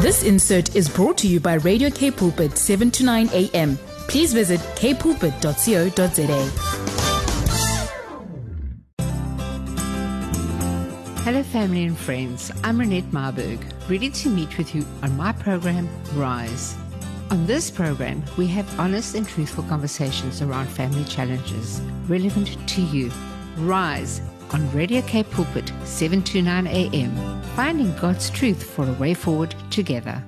This insert is brought to you by Radio K Pulpit 7 to 9 a.m. Please visit kpulpit.co.za. Hello, family and friends. I'm Renette Marburg, ready to meet with you on my program, Rise. On this program, we have honest and truthful conversations around family challenges relevant to you. Rise on Radio K Pulpit, 7 to 9 a.m. Finding God's truth for a way forward together.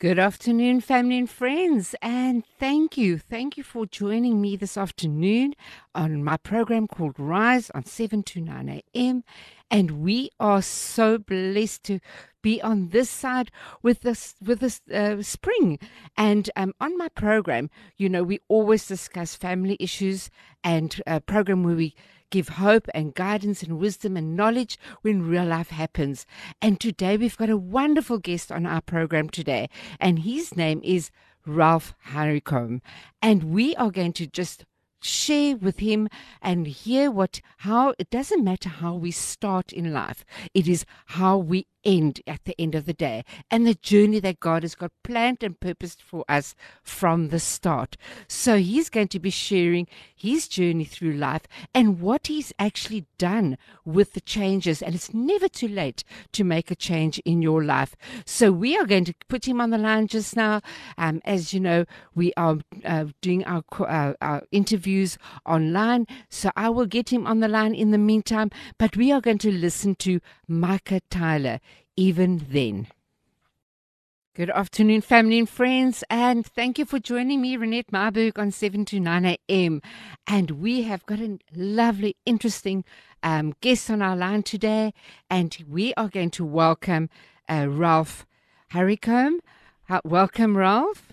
Good afternoon, family and friends, and thank you. Thank you for joining me this afternoon on my program called Rise on 7 to 9 a.m. And we are so blessed to be on this side with this with this uh, spring. And um, on my program, you know, we always discuss family issues and a program where we give hope and guidance and wisdom and knowledge when real life happens. And today we've got a wonderful guest on our program today, and his name is Ralph Harricombe. And we are going to just share with him and hear what how it doesn't matter how we start in life it is how we end at the end of the day and the journey that God has got planned and purposed for us from the start. So he's going to be sharing his journey through life and what he's actually done with the changes. And it's never too late to make a change in your life. So we are going to put him on the line just now. Um, as you know, we are uh, doing our, uh, our interviews online. So I will get him on the line in the meantime. But we are going to listen to Micah Tyler even then. Good afternoon, family and friends, and thank you for joining me, Renette Marburg, on 7 to 9 a.m. And we have got a lovely, interesting um, guest on our line today, and we are going to welcome uh, Ralph Harricombe. Uh, welcome, Ralph.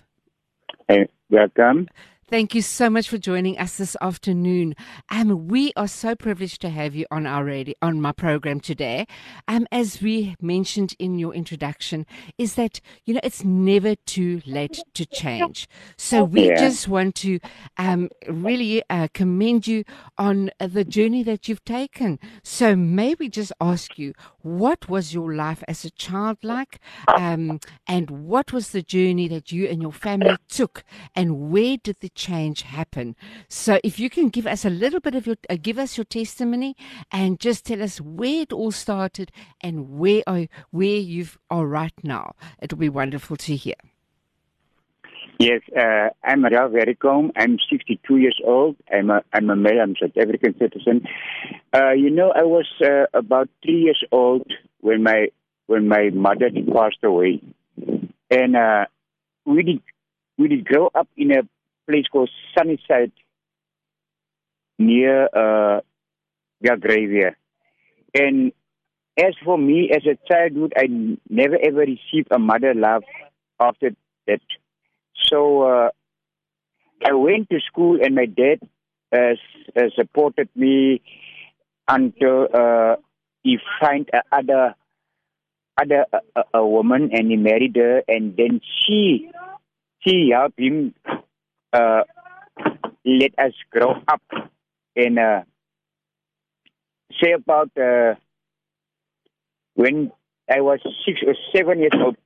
Hey, welcome. Thank you so much for joining us this afternoon. Um, we are so privileged to have you on our radio, on my program today. Um, as we mentioned in your introduction, is that you know it's never too late to change. So we Yeah. just want to um, really uh, commend you on the journey that you've taken. So may we just ask you, what was your life as a child like, um, and what was the journey that you and your family took, and where did the change happen? So, if you can give us a little bit of your, uh, give us your testimony, and just tell us where it all started and where are, where you are right now, it'll be wonderful to hear. Yes, uh, I'm Ralph Vericom. I'm 62 years old. I'm a, I'm a male. I'm South African citizen. Uh, you know, I was uh, about three years old when my when my mother passed away, and uh, we did we did grow up in a place called Sunnyside near uh, Belgravia. And as for me, as a childhood, I never ever received a mother love after that. So uh, I went to school, and my dad uh, supported me until uh, he find other other a, a woman, and he married her, and then she she helped him uh, let us grow up, and uh, say about uh, when I was six or seven years old,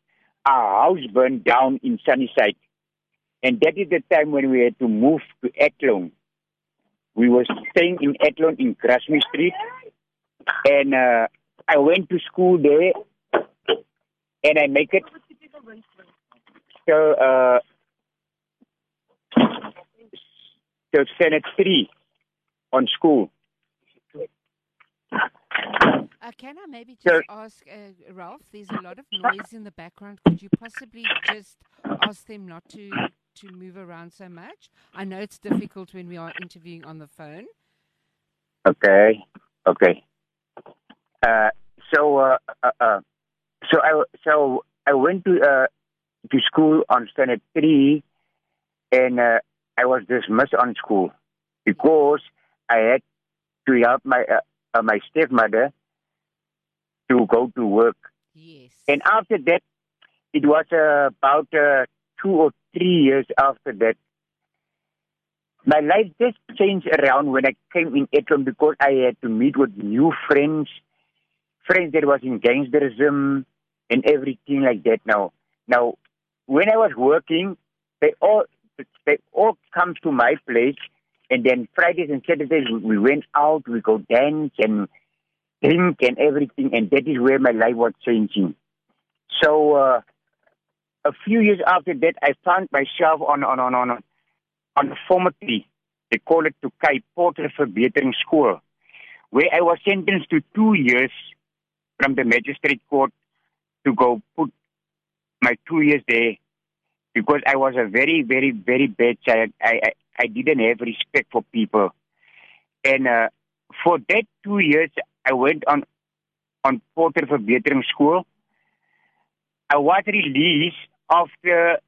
our house burned down in Sunnyside. And that is the time when we had to move to Athlone. We were staying in Athlone in Grasmy Street. And uh, I went to school there and I make it. So, uh, so Senate 3 on school. Uh, can I maybe just Sure. ask uh, Ralph? There's a lot of noise in the background. Could you possibly just ask them not to to move around so much? I know it's difficult when we are interviewing on the phone. Okay. Okay. Uh, so, uh, uh, uh, so I so I went to uh, to school on standard three, and uh, I was dismissed on school because I had to help my uh, uh, my stepmother to go to work. Yes. And after that, it was uh, about uh, two or three years after that. my life just changed around when I came in Ekron because I had to meet with new friends, friends that was in gangsterism and everything like that. Now, now, when I was working, they all they all come to my place, and then Fridays and Saturdays we went out, we go dance and drink and everything, and that is where my life was changing. So uh, a few years after that, I found myself on on on on on a formatie. They call it to Kai Porter Verbetering School, where I was sentenced to two years from the magistrate court to go put my two years there because I was a very, very, very bad child. I, I, I didn't have respect for people. And uh, for that two years, I went on on Porter Verbetering School. I was released after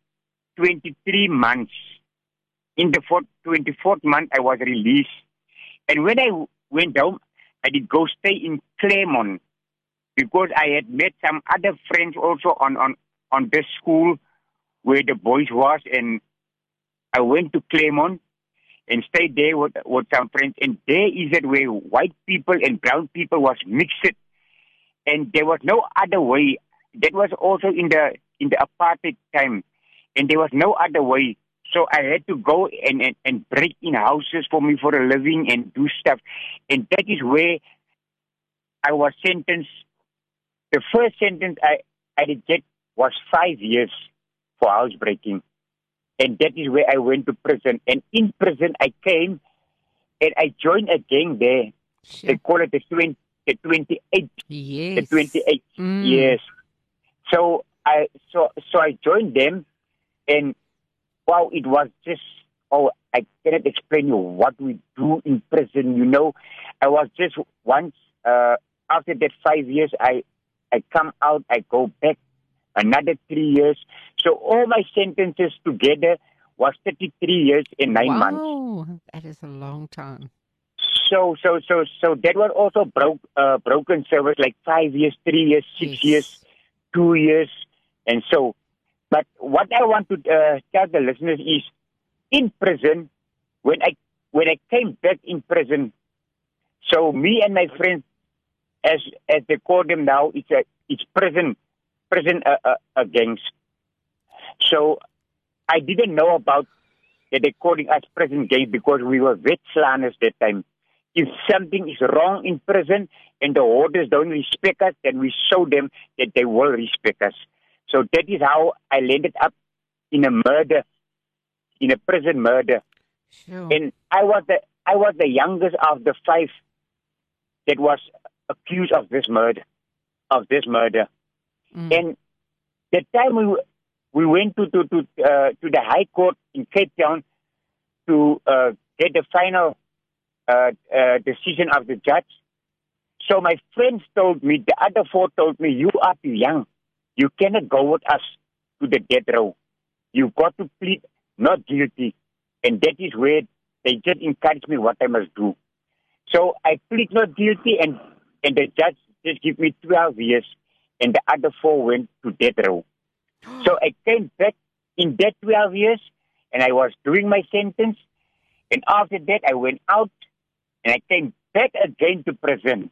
23 months. In the fourth, 24th month, I was released. And when I went home, I did go stay in Claremont because I had met some other friends also on, on, on this school where the boys was. And I went to Claremont and stayed there with, with some friends. And there is that where white people and brown people was mixed. And there was no other way. That was also in the in the apartheid time, and there was no other way. So I had to go and, and, and break in houses for me for a living and do stuff. And that is where I was sentenced. The first sentence I, I did get was five years for housebreaking. And that is where I went to prison. And in prison, I came and I joined a gang there. Sure. They call it the, 20, the 28. Yes. The 28. Mm. Yes. So I so so I joined them, and wow, it was just oh I cannot explain you what we do in prison. You know, I was just once uh, after that five years, I I come out, I go back another three years. So all my sentences together was thirty three years and nine months. wow, that is a long time. So so so so that was also broke uh, broken service like five years, three years, six Yes. years, two years, and so. But what I want to uh, tell the listeners is, in prison, when I when I came back in prison, so me and my friends, as as they call them now, it's a it's prison prison uh, uh, uh, gangs. So I didn't know about that they're calling us prison gangs because we were wetslaners that time. If something is wrong in prison and the orders don't respect us, then we show them that they will respect us. So that is how I landed up in a murder, in a prison murder. Sure. And I was the I was the youngest of the five that was accused of this murder, of this murder. Mm. And the time we we went to to to uh, to the High Court in Cape Town to uh, get the final uh, uh, decision of the judge. So my friends told me, the other four told me, you are too young. You cannot go with us to the death row. You've got to plead not guilty. And that is where they just encouraged me what I must do. So I plead not guilty and, and the judge just give me 12 years and the other four went to death row. So I came back in that 12 years and I was doing my sentence. And after that, I went out and I came back again to prison.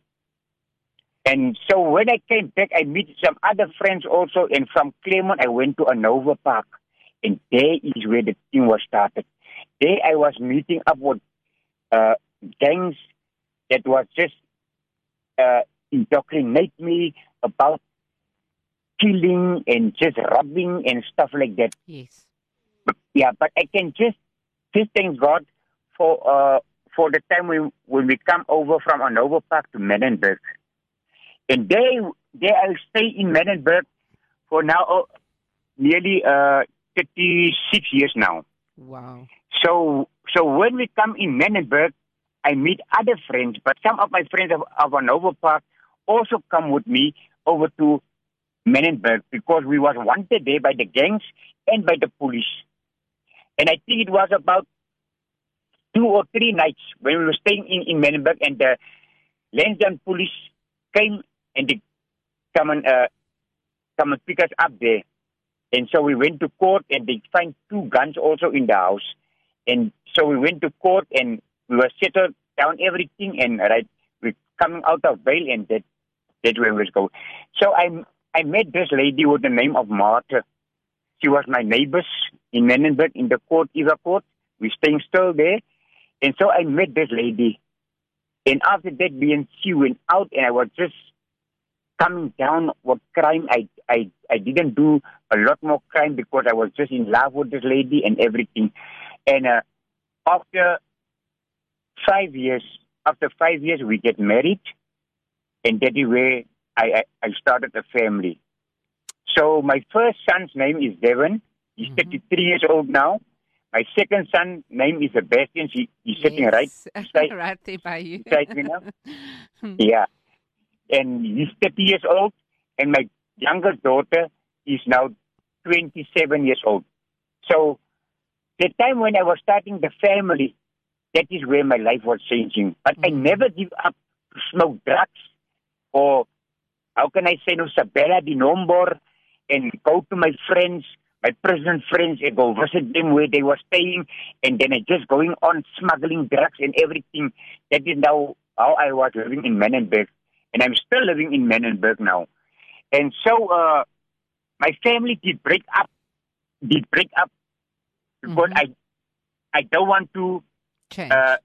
And so when I came back, I met some other friends also. And from Claremont, I went to Hanover Park. And there is where the thing was started. There I was meeting up with uh, gangs that was just uh, indoctrinate me about killing and just robbing and stuff like that. yes. Yeah, but I can just just thank God for uh for the time when when we come over from Hanover Park to Manenberg. And there there I stay in Manenberg for now uh, nearly uh thirty six years now. Wow. So so when we come in Manenberg, I meet other friends, but some of my friends of, of Hanover Park also come with me over to Manenberg because we was wanted there by the gangs and by the police. And I think it was about two or three nights when we were staying in, in Manenberg and the Lansdowne police came and they come and uh, come and pick us up there. And so we went to court and they find two guns also in the house. And so we went to court and we were settled down everything and right we coming out of bail and that that way we go. So I I met this lady with the name of Martha. She was my neighbors in Manenberg in the court, Eva court. We staying still there. And so I met this lady. And after that being she went out and I was just coming down what crime I I I didn't do a lot more crime because I was just in love with this lady and everything. And uh, after five years, after five years, we get married, and that is where I, I, I started a family. So my first son's name is Devon. He's Mhm. 33 years old now. My second son name is Sebastian. He, he's sitting right Yes. beside, right there by you. beside me now. Yeah. And he's 30 years old. And my youngest daughter is now 27 years old. So the time when I was starting the family, that is where my life was changing. But I Mm. never give up to smoke drugs or how can I say no Sabella di Nombor and go to my friends, my prison friends go visit them where they were staying and then I just going on smuggling drugs and everything. That is now how I was living in Manenberg. And I'm still living in Manenberg now. And so uh my family did break up did break up because Mhm. I I don't want to Change. uh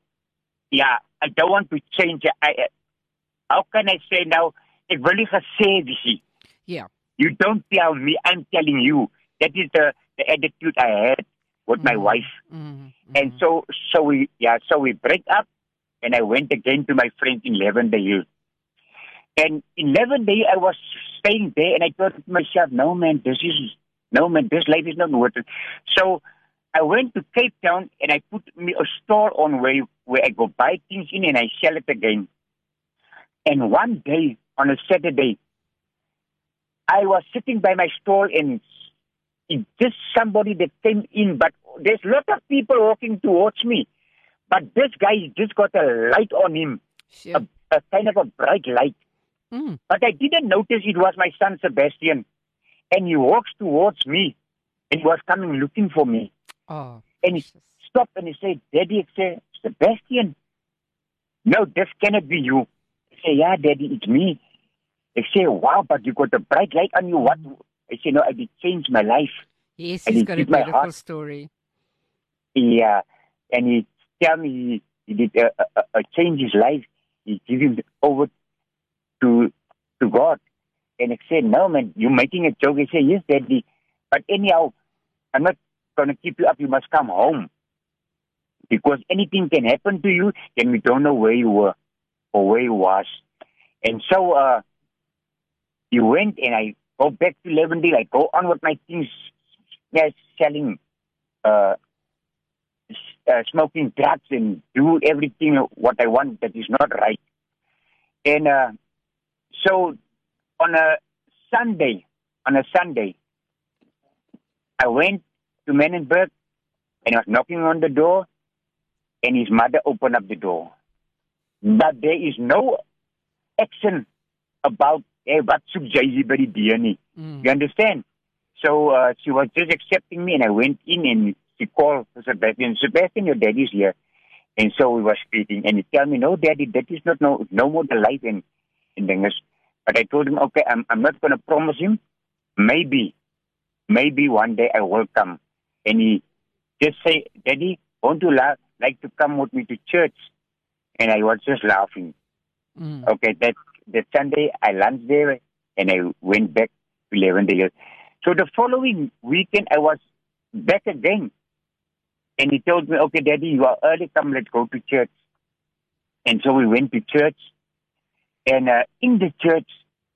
yeah, I don't want to change I uh, how can I say now ek wil nie gesê wees. yeah. You don't tell me, I'm telling you. That is the, the attitude I had with my Mhm. wife. Mhm. And so so we yeah, so we break up and I went again to my friend in Lavender Hill. And in Lavender Hill I was staying there and I thought to myself, No man, this is no man, this life is not worth it. So I went to Cape Town and I put me a store on where where I go buy things in and I sell it again. And one day on a Saturday I was sitting by my stall and it just somebody that came in, but there's a lot of people walking towards me. But this guy just got a light on him, Sure. a, a kind of a bright light. Mm. But I didn't notice it was my son Sebastian. And he walks towards me and he was coming looking for me. Oh, And he precious. stopped and he said, Daddy, I say, Sebastian, no, this cannot be you. I say, yeah, Daddy, it's me. I say, wow, but you got a bright light on you. What? I say, no, I did change my life. Yes, and he's he got a beautiful story. Yeah, and he tell me he, he did uh, uh, uh, change his life. He give him over to to God. And I said, no man, you're making a joke. He said, yes, daddy. But anyhow, I'm not going to keep you up. You must come home. Because anything can happen to you, and we don't know where you were or where you was. And so uh, he went, and I go back to Lavendale. I go on with my things, yeah, selling uh, uh, smoking drugs and do everything what I want that is not right. And uh, so on a Sunday, on a Sunday, I went to Manenberg and I was knocking on the door, and his mother opened up the door. But there is no action about hey, wat soek jy hier by die deur nie. Mm. You understand? So uh, she was just accepting me, and I went in and she called Sebastian. Sebastian, your daddy's here. And so we were speaking, and he tell me, no, daddy, that is not no, no more the life in, in Dinges. But I told him, okay, I'm, I'm not going to promise him. Maybe, maybe one day I will come. And he just say, daddy, won't you la- like to come with me to church? And I was just laughing. Mm. Okay, that that Sunday I lunched there and I went back to Lavendale. So the following weekend I was back again. And he told me, okay, daddy, you are early, come, let's go to church. And so we went to church. And uh, in the church,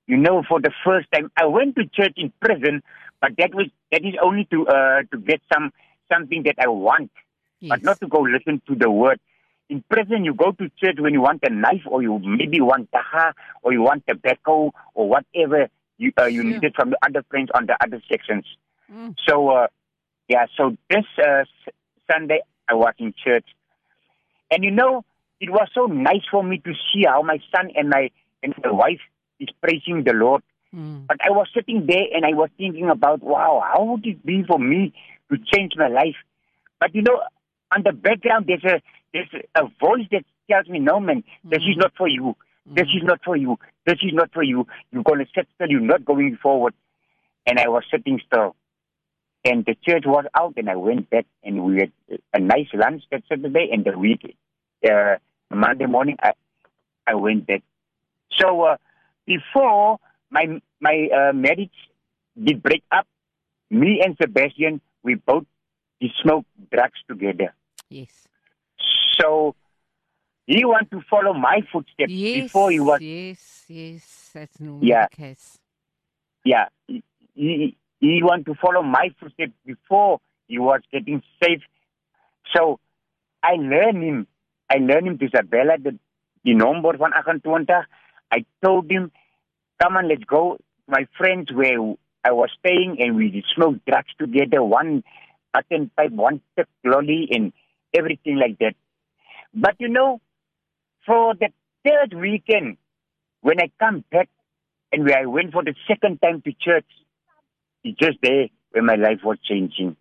you know, for the first time, I went to church in prison, but that was that is only to uh, to get some something that I want Yes. but not to go listen to the word. In prison, you go to church when you want a knife, or you maybe want taha, or you want tobacco, or whatever you uh, you Sure. needed from the other friends on the other sections. Mm. So, uh, yeah. So this uh, Sunday, I was in church, and you know, it was so nice for me to see how my son and my and my wife is praising the Lord. Mm. But I was sitting there and I was thinking about, wow, how would it be for me to change my life? But you know, on the background there's a there's a voice that tells me, no man, this is not for you. This is not for you. This is not for you. You're going to sit still. You're not going forward. And I was sitting still. And the church was out, and I went back, and we had a nice lunch that Saturday, and the week, uh, Monday morning, I, I went back. So uh, before my my uh, marriage did break up, me and Sebastian, we both did smoke drugs together. Yes. So he want to follow my footsteps Yes. before he was Yes, yes. That's normally Yeah. the case. yeah he, he he want to follow my footsteps before he was getting safe. So I learned him. I learned him to Isabella the die nommer van 28. I told him, come on, let's go. My friends where I was staying and we smoked drugs together, one button pipe, one tip lolly and everything like that. But you know, for the third weekend, when I come back and where I went for the second time to church, it's just there where my life was changing.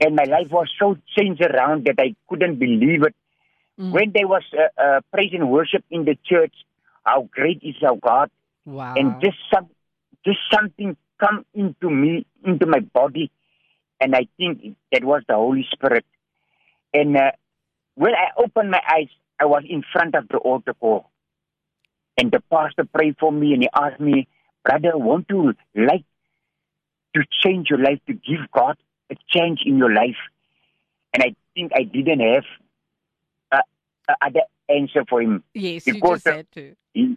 And my life was so changed around that I couldn't believe it. Mm. When there was uh, uh, praise and worship in the church, how great is our God. Wow. And just some, just something come into me, into my body. And I think that was the Holy Spirit. And uh, when I opened my eyes, I was in front of the altar call. And the pastor prayed for me and he asked me, Brother, want you like to change your life, to give God a change in your life? And I think I didn't have a, a other answer for him. yes, you because just the- had to. He,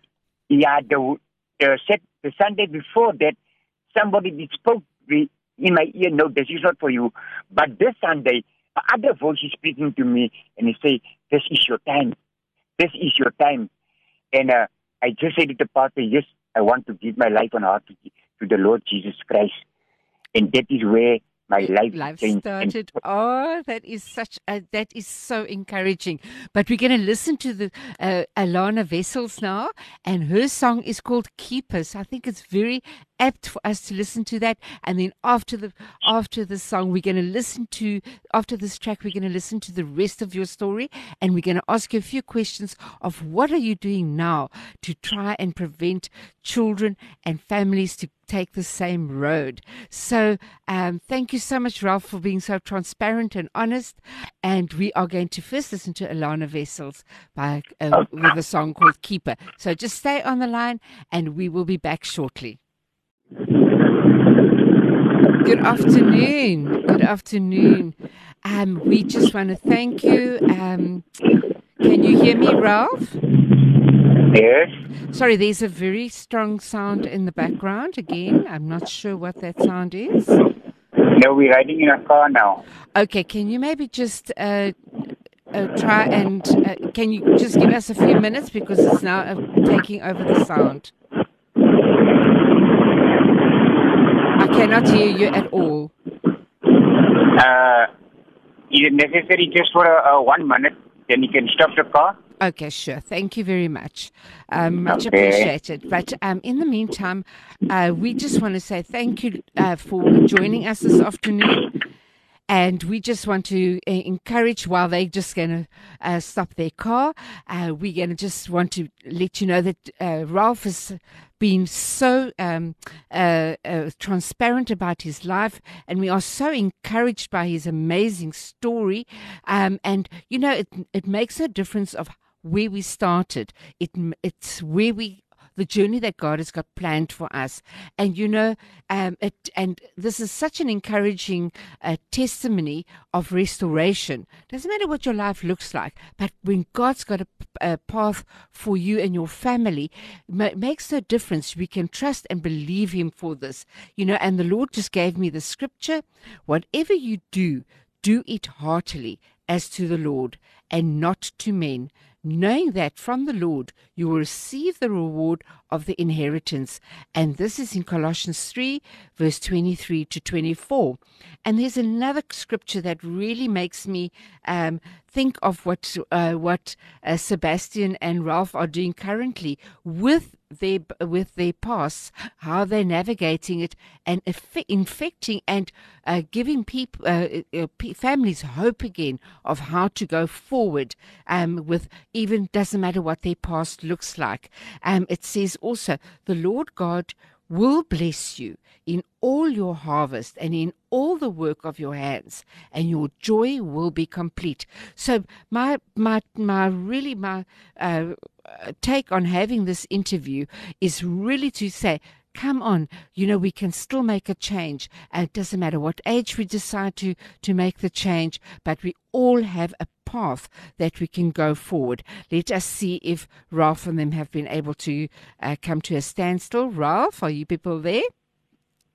yeah, the, the, set, the Sunday before that, somebody spoke me in my ear, no, this is not for you. But this Sunday, other voice is speaking to me and he say, this is your time. This is your time. And uh, I just said to the pastor, yes, I want to give my life and heart to, to the Lord Jesus Christ. And that is where my life, Life started. Oh, that is such a, that is so encouraging. But we're going to listen to the uh, Alana Vessels now, and her song is called Keepers. I think it's very apt for us to listen to that. And then after the after the song, we're going to listen to after this track, we're going to listen to the rest of your story, and we're going to ask you a few questions of what are you doing now to try and prevent children and families to take the same road. So, um, thank you so much, Ralph, for being so transparent and honest. And we are going to first listen to Alana Vessels by uh, with a song called Keeper. So just stay on the line, and we will be back shortly. Good afternoon. Good afternoon. Um, we just want to thank you. Um, can you hear me, Ralph? yes, Sorry, there's a very strong sound in the background. Again, I'm not sure what that sound is. no, we're riding in a car now. Okay, can you maybe just uh, uh, try and uh, can you just give us a few minutes because it's now uh, taking over the sound. I cannot hear you at all. Uh, is it necessary just for a, a one minute? Then you can stop the car. Okay, sure. Thank you very much. Um, much Okay. appreciated. But um, in the meantime, uh, we just want to say thank you uh, for joining us this afternoon. And we just want to uh, encourage while they're just going to uh, stop their car, uh, we're going to just want to let you know that uh, Ralph has been so um, uh, uh, transparent about his life, and we are so encouraged by his amazing story. Um, and you know, it it makes a difference of where we started. It it's where we the journey that God has got planned for us. And you know, um, it, and this is such an encouraging uh, testimony of restoration. Doesn't matter what your life looks like, but when God's got a, a path for you and your family, ma- makes no difference. We can trust and believe Him for this. You know, and the Lord just gave me the scripture: whatever you do, do it heartily as to the Lord and not to men knowing that from the Lord you will receive the reward of the inheritance. And this is in Colossians 3, verse 23 to 24. And there's another scripture that really makes me um, think of what uh, what uh, Sebastian and Ralph are doing currently with their with their past, how they're navigating it and infecting and uh, giving people uh, uh, families hope again of how to go forward. Um, with even doesn't matter what their past looks like. Um, it says also the Lord God will bless you in all your harvest and in all the work of your hands and your joy will be complete. So my my my really my uh, take on having this interview is really to say come on, you know, we can still make a change. And it doesn't matter what age we decide to, to make the change, but we all have a path that we can go forward. Let us see if Ralph and them have been able to uh, come to a standstill. Ralph, are you people there?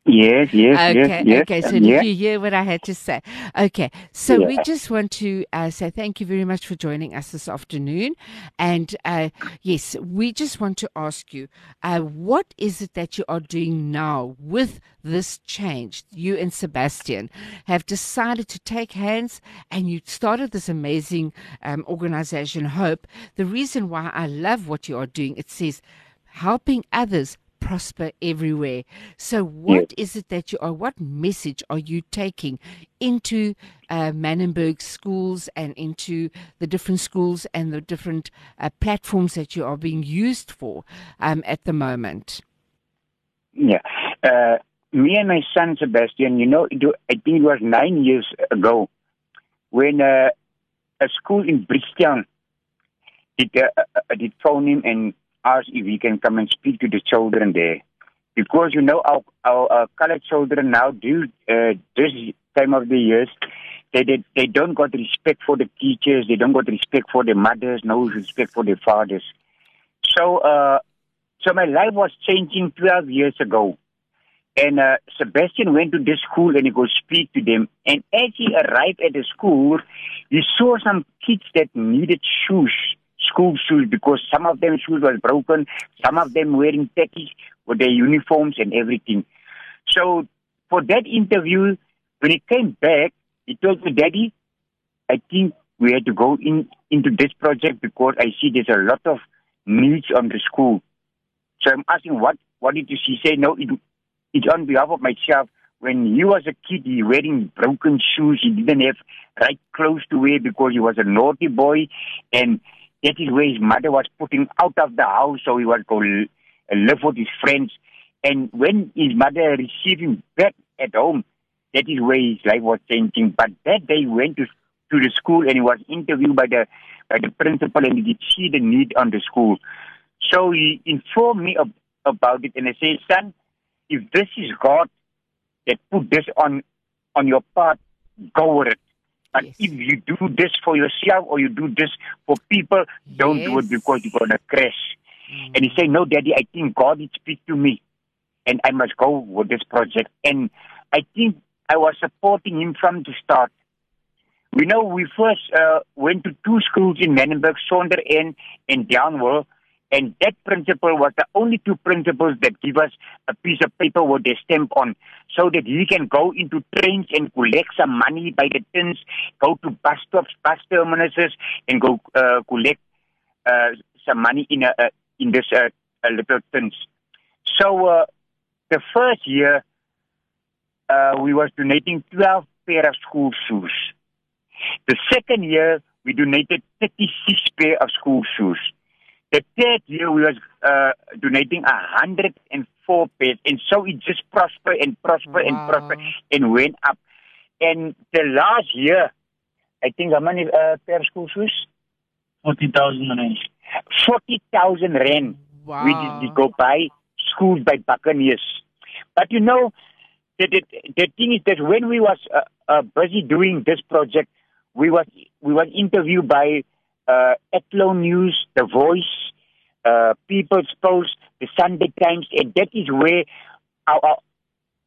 Yes, yes, okay, yes, yes. Okay, so did yeah. you hear what I had to say? Okay, so we just want to uh, say thank you very much for joining us this afternoon. And uh, yes, we just want to ask you uh, what is it that you are doing now with this change? You and Sebastian have decided to take hands and you started this amazing um, organization, Hope. The reason why I love what you are doing, it says, helping others prosper everywhere. So, what is it that you are? What message are you taking into uh, Manenberg schools and into the different schools and the different uh, platforms that you are being used for um, at the moment? Yeah. Uh, me and my son Sebastian, you know, I think it was nine years ago when uh, a school in Bridgetown did, uh, uh, did phone him and ask if he can come and speak to the children there. Because, you know, our, our uh, colored children now do uh, this time of the years, they, they, they don't got respect for the teachers, they don't got respect for the mothers, no respect for the fathers. So, uh, so my life was changing 12 years ago. And uh, Sebastian went to this school and he go speak to them. And as he arrived at the school, he saw some kids that needed shoes, school shoes, because some of them shoes was broken, some of them wearing khakis with their uniforms and everything. So for that interview, when he came back, he told me, Daddy, I think we had to go in into this project because I see there's a lot of needs on the school. So I'm asking, what what did you see? Say, no, it, it's on behalf of myself. When he was a kid, he wearing broken shoes. He didn't have right clothes to wear because he was a naughty boy, and that is where his mother was putting out of the house, so he was to uh, live with his friends. And when his mother received him back at home, that is where his life was changing. But that day, he went to to the school and he was interviewed by the by the principal, and he did see the need on the school. So he informed me ab- about it, and I said, "Son, if this is God that put this on on your path, go with it. But Yes. if you do this for yourself or you do this for people, don't do it because you're gonna crash." And he said, "No, Daddy, I think God did speak to me, and I must go with this project." And I think I was supporting him from the start. We know we first uh, went to two schools in Manenberg, Sonder and and Downwell, and that principle was the only two principles that give us a piece of paper with their stamp on, so that he can go into trains and collect some money by the tins, go to bus stops, bus terminuses, and go uh, collect uh, some money in a, uh, in this uh, little tins. So uh, the first year, uh, we was donating 12 pair of school shoes. The second year, we donated 36 pair of school shoes. The third year, we was uh, donating 104 pairs. And so it just prospered and prospered and Wow. prospered and went up. And the last year, I think how many uh, pair of school shoes? 40,000 rand. 40,000 rand. Wow. We did we go buy schools by Buccaneers. But you know, the, the, the thing is that when we was uh, uh, busy doing this project, we was we was interviewed by uh, Athlone News, The Voice, uh, People's Post, The Sunday Times, and that is where our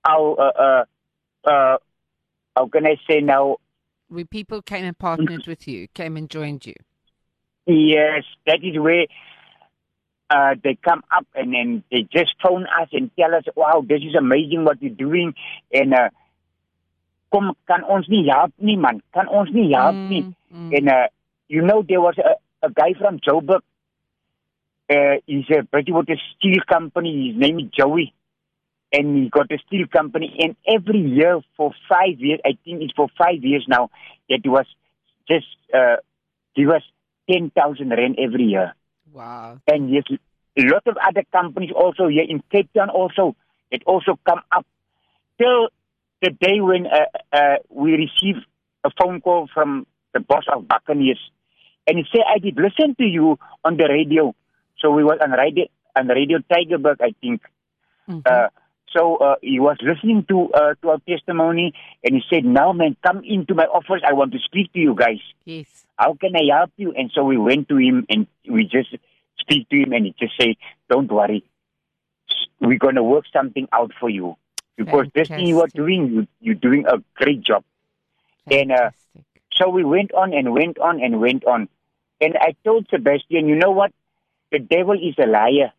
our, uh, uh, uh, how can I say now? Where people came and partnered with you, came and joined you. Yes, that is where uh, they come up and then they just phone us and tell us, wow, this is amazing what you're doing. En uh, kom, kan ons nie help nie, man. Kan ons nie help nie. Mm, mm. En uh, you know, there was a, a guy from Joburg. Uh, he's a a steel company. His name is Joey. And he got a steel company. And every year for five years, I think it's for five years now, that he was just, uh, he was 10,000 rand every year. Wow. And yes, a lot of other companies also here in Cape Town also, it also come up till the day when uh, uh, we received a phone call from the boss of Buccaneers, and he said, "I did listen to you on the radio." So we were on radio on Radio Tygerberg, I think. Mhm. Uh, so uh, he was listening to uh, to our testimony, and he said, "Now, man, come into my office. I want to speak to you guys. yes. How can I help you?" And so we went to him, and we just speak to him, and he just said, "Don't worry, we're gonna work something out for you because this thing you are doing, you, you're doing a great job." And, uh, So we went on and went on and went on. And I told Sebastian, you know what? The devil is a liar.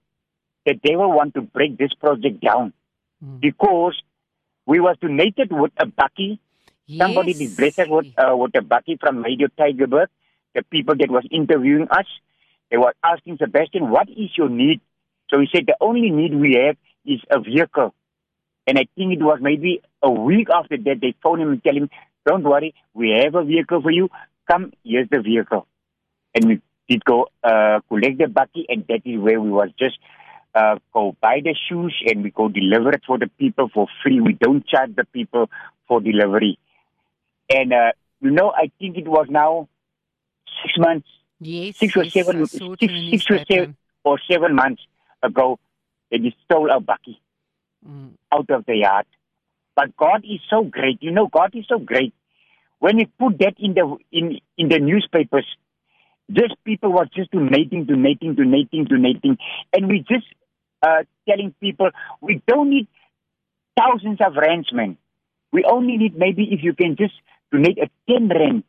The devil want to break this project down Mm. because we was donated with a bakkie. Somebody did Yes. bless us with, uh, with a bakkie from Radio Tygerberg. The people that was interviewing us, they were asking Sebastian, what is your need? So he said, the only need we have is a vehicle. And I think it was maybe a week after that, they phoned him and tell him, don't worry, we have a vehicle for you. Come, here's the vehicle. And we did go uh, collect the bakkie, and that is where we was just uh, go buy the shoes and we go deliver it for the people for free. We don't charge the people for delivery. And, uh, you know, I think it was now six months Yes. six or yes, seven- I saw it six- six or seven- or seven months ago that he stole our bakkie Mm. out of the yard. But God is so great. You know, God is so great. When he put that in the in in the newspapers, just people were just donating, donating, donating, donating, and we just uh, telling people we don't need thousands of rands, man. We only need maybe if you can just donate a ten rand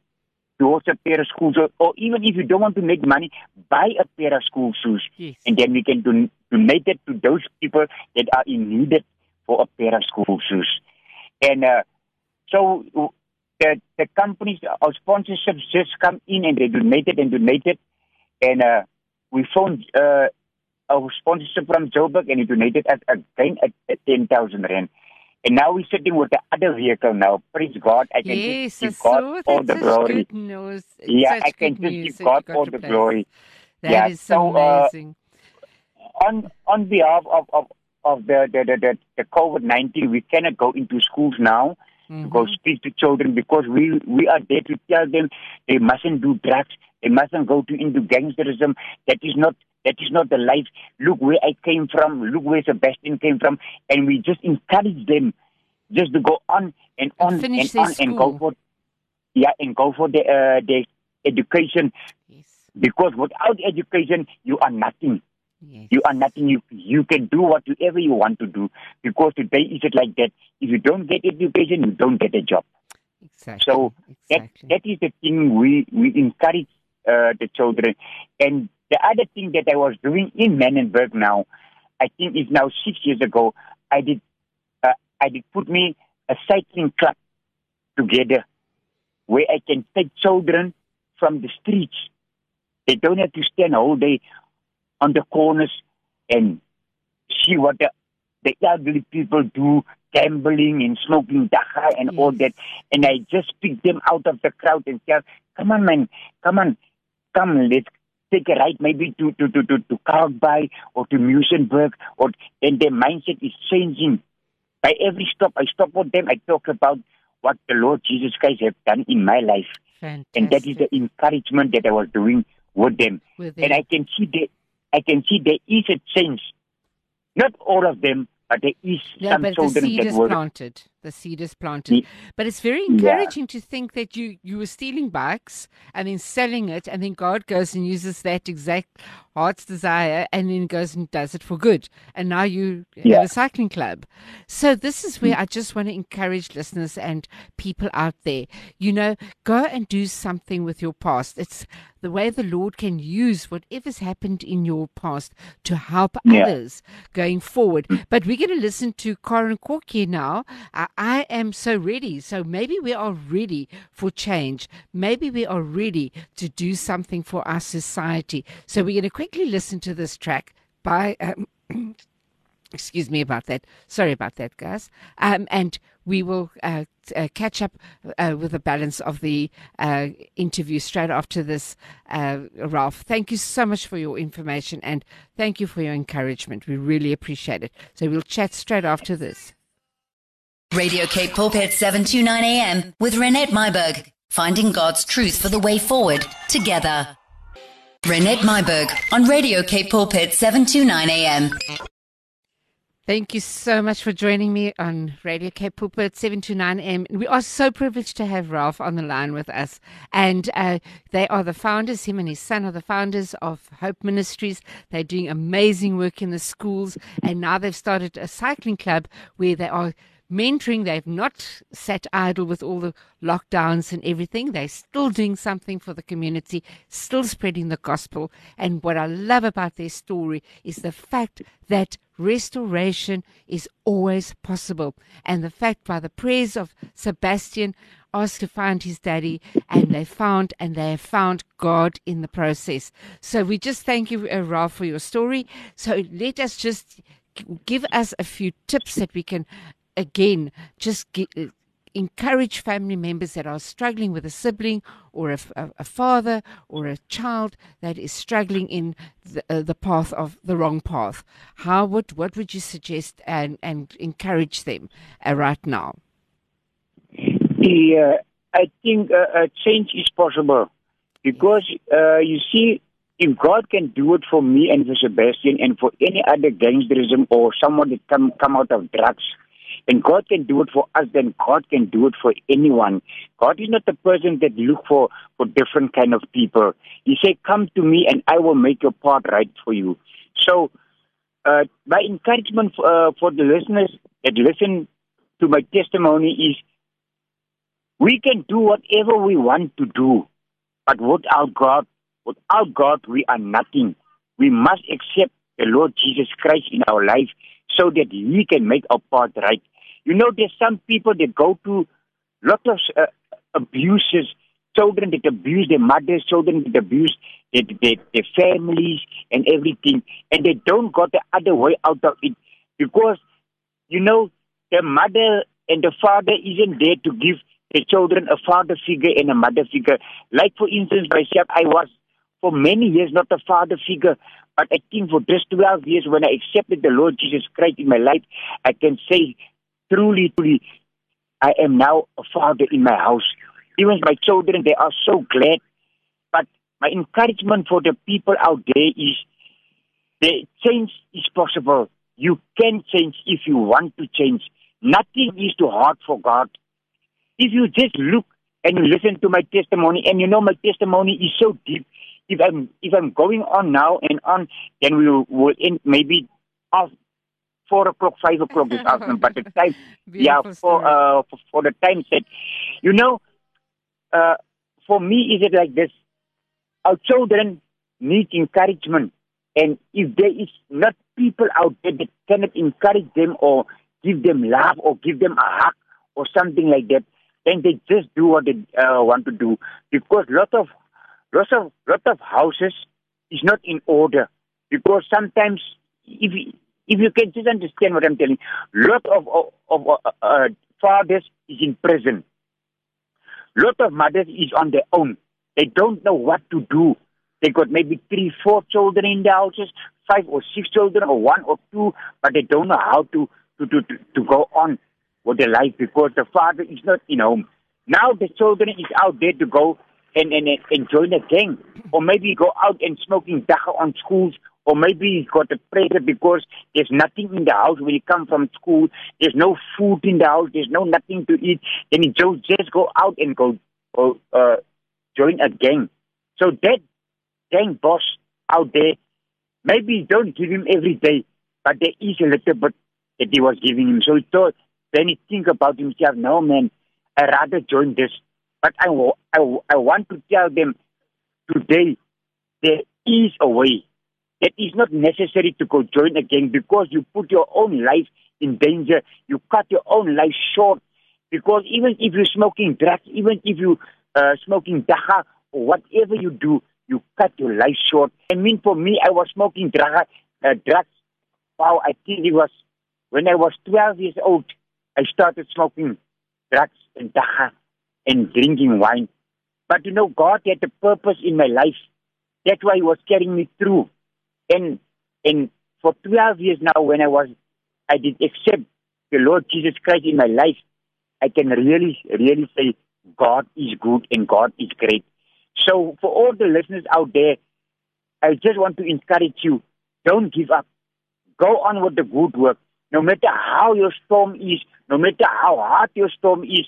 towards a pair of school shoes, or even if you don't want to make money, buy a pair of school shoes Yes. and then we can don- donate it to those people that are in need for a pair of school shoes. And uh, so the the companies, our sponsorships just come in and they donated and donated, and uh, we found uh, our sponsorship from Joburg and he donated us again at, at ten thousand rand. And now we're sitting with the other vehicle now. Praise God! I can Yes, just give God saw all the glory. Yeah, I can just give God all the place. glory. That Yeah, is so, uh, amazing. on on behalf of of, of the the the, the, the COVID nineteen, we cannot go into schools now to go speak to children because we we are there to tell them they mustn't do drugs, they mustn't go to into gangsterism. That is not that is not the life. Look where I came from. Look where Sebastian came from, and we just encourage them just to go on and on and, their on and go for yeah and go for the uh, the education Yes. because without education you are nothing. Yes. You are nothing. You you can do whatever you want to do because today is it like that. If you don't get education, you don't get a job. Exactly. So That that is the thing we we encourage uh, the children. And the other thing that I was doing in Manenberg now, I think is now six years ago. I did uh, I did put me a cycling club together where I can take children from the streets. They don't have to stand all day on the corners and see what the the elderly people do, gambling and smoking dagga and all that. And I just pick them out of the crowd and say, come on, man, come on, come, let's take a ride maybe to, to, to, to, to Kalk Bay or to Muizenberg. Or, and their mindset is changing. By every stop, I stop with them, I talk about what the Lord Jesus Christ have done in my life. Fantastic. And that is the encouragement that I was doing with them. With And. I can see that I can see there is a change. Not all of them, but there is No, some but the children seed that is planted. The seed is planted. But it's very Yeah. encouraging to think that you, you were stealing bikes and then selling it, and then God goes and uses that exact heart's desire and then goes and does it for good. And now you Yeah. have a cycling club. So this is where mm. I just want to encourage listeners and people out there. You know, go and do something with your past. It's the way the Lord can use whatever's happened in your past to help Yeah. others going forward. Mm. But we're going to listen to Corin Corky now. I am so ready. So maybe we are ready for change. Maybe we are ready to do something for our society. So we're going to quickly listen to this track by. Um, excuse me about that. Sorry about that, guys. Um, and we will uh, uh, catch up uh, with the balance of the uh, interview straight after this, uh, Ralph. Thank you so much for your information and thank you for your encouragement. We really appreciate it. So we'll chat straight after this. Radio Cape Pulpit 729 AM with Renette Myberg, finding God's truth for the way forward together. Renette Myberg on Radio Cape Pulpit 729 AM. Thank you so much for joining me on Radio Cape Pulpit 729 M. We are so privileged to have Ralph on the line with us. And uh, they are the founders, him and his son are the founders of Hope Ministries. They're doing amazing work in the schools. And now they've started a cycling club where they are mentoring. They've not sat idle with all the lockdowns and everything. They're still doing something for the community, still spreading the gospel. And what I love about their story is the fact that restoration is always possible. And the fact by the prayers of Sebastian asked to find his daddy and they found and they have found God in the process. So we just thank you, uh, Ralph, for your story. So let us just give us a few tips that we can again just get, uh, encourage family members that are struggling with a sibling or a, a, a father or a child that is struggling in the, uh, the, path of the wrong path. How would what would you suggest and and encourage them uh, right now? Yeah, I think uh, a change is possible because uh, you see. If God can do it for me and for Sebastian and for any other gangsterism or someone that come come out of drugs, and God can do it for us, then God can do it for anyone. God is not the person that look for, for different kind of people. He said, come to me and I will make your path right for you. So, uh, my encouragement for, uh, for the listeners that listen to my testimony is we can do whatever we want to do, but without God, without God, we are nothing. We must accept the Lord Jesus Christ in our life so that He can make our path right. You know, there's some people that go to lot of uh, abuses, children that abuse their mothers, children that abuse their, their, their families and everything, and they don't got the other way out of it because, you know, the mother and the father isn't there to give the children a father figure and a mother figure. Like, for instance, myself, I was for many years not a father figure. But I think for just 12 years, when I accepted the Lord Jesus Christ in my life, I can say truly, truly, I am now a father in my house. Even my children, they are so glad. But my encouragement for the people out there is the change is possible. You can change if you want to change. Nothing is too hard for God. If you just look and you listen to my testimony, and you know my testimony is so deep. If I'm if I'm going on now and on, then we will, end maybe off four o'clock, five o'clock this afternoon. But the time, yeah, for, uh, for, for the time set, you know, uh, for me, is it like this? Our children need encouragement, and if there is not people out there that cannot encourage them or give them love or give them a hug or something like that, then they just do what they uh, want to do. Because lot of lots of lot of houses is not in order. Because sometimes if if you can just understand what I'm telling, lot of of, of uh, uh, fathers is in prison. Lot of mothers is on their own. They don't know what to do. They got maybe three, four children in the houses, five or six children, or one or two, but they don't know how to to to to, to go on with their life because the father is not in home. Now the children is out there to go and, and, and join a gang, or maybe go out and smoking dagga on schools or maybe he's got a pressure because there's nothing in the house when he comes from school. There's no food in the house. There's no nothing to eat. Then he just just go out and go, go uh, join a gang. So that gang boss out there, maybe don't give him every day, but there is a little bit that he was giving him. So he thought, then he think about himself, no man, I rather join this. But I, I, I want to tell them today, there is a way It is not necessary to go join a gang because you put your own life in danger. You cut your own life short because even if you're smoking drugs, even if you uh, smoking dagga or whatever you do, you cut your life short. I mean, for me, I was smoking uh, drugs. Wow, I think it was when I was 12 years old. I started smoking drugs and dagga and drinking wine. But you know, God had a purpose in my life. That's why He was carrying me through. And and for 12 years now, when I was, I did accept the Lord Jesus Christ in my life. I can really, really say God is good and God is great. So for all the listeners out there, I just want to encourage you: don't give up. Go on with the good work. No matter how your storm is, no matter how hard your storm is,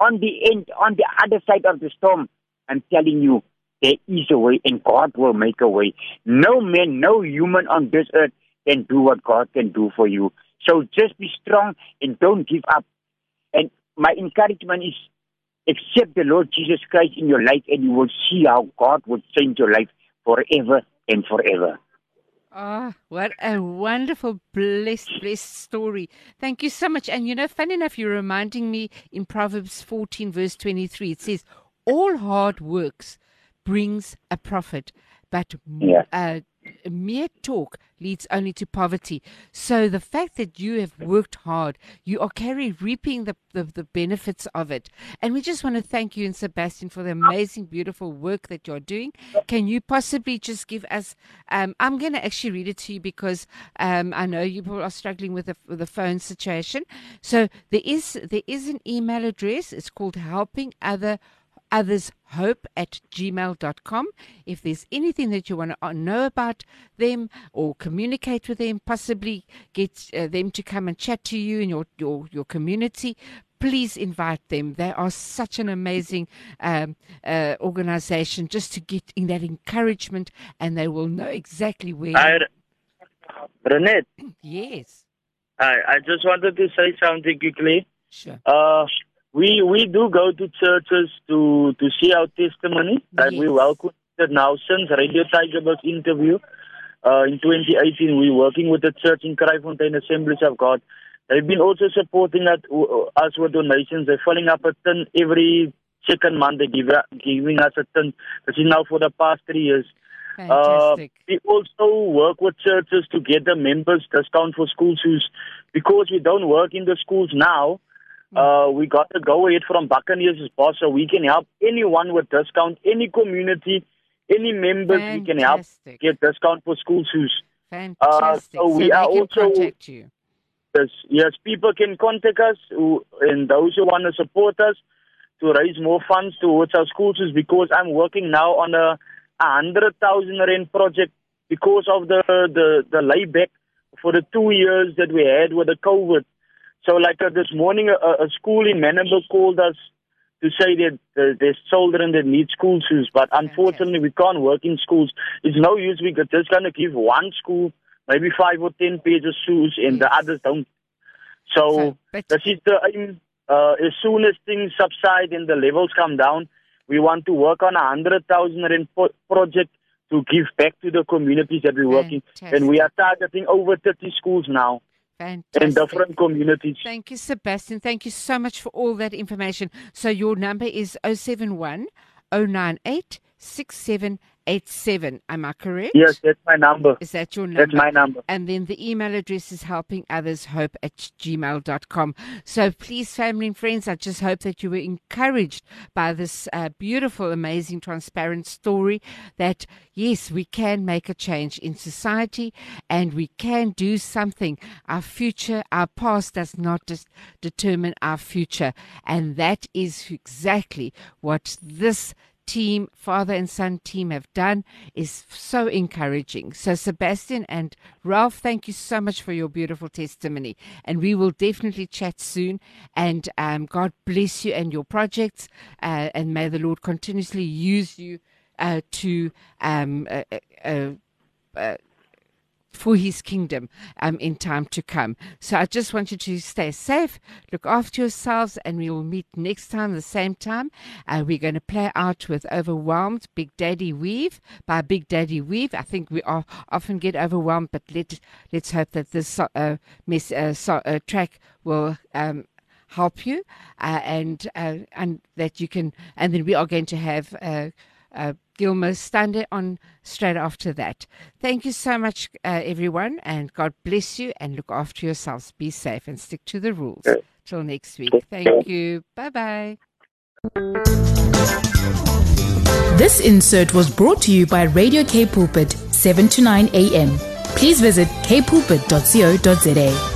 on the end, on the other side of the storm, I'm telling you, there is a way and God will make a way. No man, no human on this earth can do what God can do for you. So just be strong and don't give up. And my encouragement is accept the Lord Jesus Christ in your life and you will see how God will change your life forever and forever. Ah, oh, what a wonderful, blessed, blessed story. Thank you so much. And you know, funny enough, you're reminding me in Proverbs 14, verse 23, it says, All hard works brings a profit, but Yeah. uh, mere talk leads only to poverty. So the fact that you have worked hard, you are carry reaping the, the, the benefits of it. And we just want to thank you and Sebastian for the amazing, beautiful work that you're doing. Can you possibly just give us? Um, I'm going to actually read it to you because um, I know you people are struggling with the, with the phone situation. So there is there is an email address. It's called Helping Other others hope at gmail.com if there's anything that you want to know about them or communicate with them possibly get uh, them to come and chat to you in your, your, your community please invite them. They are such an amazing um, uh, organization just to get in that encouragement and they will know exactly where I, Renette, yes. I, I just wanted to say something quickly. sure. Uh, we we do go to churches to to see our testimony that we welcome it now since Radio Tygerberg's interview uh, in 2018. We're working with the church in Kraaifontein Assemblies of God. They've been also supporting us, us with donations. They're filling up a tin every second month. They give giving us a tin. This is now for the past three years. fantastic Uh, we also work with churches to get the members discount for school shoes because we don't work in the schools now. Uh, we got to go ahead from Buccaneers' boss so we can help anyone with discount, any community, any members we can help Fantastic. get discount for school shoes. fantastic so we they are can also- contact you Yes, yes, people can contact us who, and those who want to support us to raise more funds towards our school shoes because I'm working now on a, a hundred thousand rand project because of the, the, the layback for the two years that we had with the COVID. So like uh, this morning, a, a school in Manenberg called us to say that uh, there's children that need school shoes, but unfortunately we can't work in schools. It's no use. We are just going to give one school maybe five or ten pairs of shoes and the others don't. So, So, this is the aim. Uh, as soon as things subside and the levels come down, we want to work on a hundred thousand rand pro- project to give back to the communities that we're working. And we are targeting over 30 schools now Fantastic. in different communities. Thank you, Sebastian. Thank you so much for all that information. So your number is 071 098 6787. Am I correct? Yes, that's my number. Is that your number? That's my number. And then the email address is helpingothershope at gmail.com. So please, family and friends, I just hope that you were encouraged by this uh, beautiful, amazing, transparent story that, yes, we can make a change in society and we can do something. Our future, our past does not just determine our future. And that is exactly what this team, father and son team have done is so encouraging. So, Sebastian and Ralph, thank you so much for your beautiful testimony. And we will definitely chat soon. And um, God bless you and your projects. Uh, and may the Lord continuously use you uh, to. Um, uh, uh, uh, for his kingdom um, in time to come. So I just want you to stay safe, look after yourselves, and we will meet next time, the same time. Uh, we're going to play out with Overwhelmed, Big Daddy Weave by Big Daddy Weave. I think we are, often get overwhelmed, but let, let's hope that this uh, miss, uh, so, uh, track will. Um, help you uh, and uh, and that you can and then we are going to have uh, Gilmer Stande on straight after that. Thank you so much, uh, everyone, and God bless you and look after yourselves. Be safe and stick to the rules. Till next week. Thank you. Bye bye. This insert was brought to you by Radio Cape Pulpit, 7 to 9 a.m. Please visit capepulpit.co.za.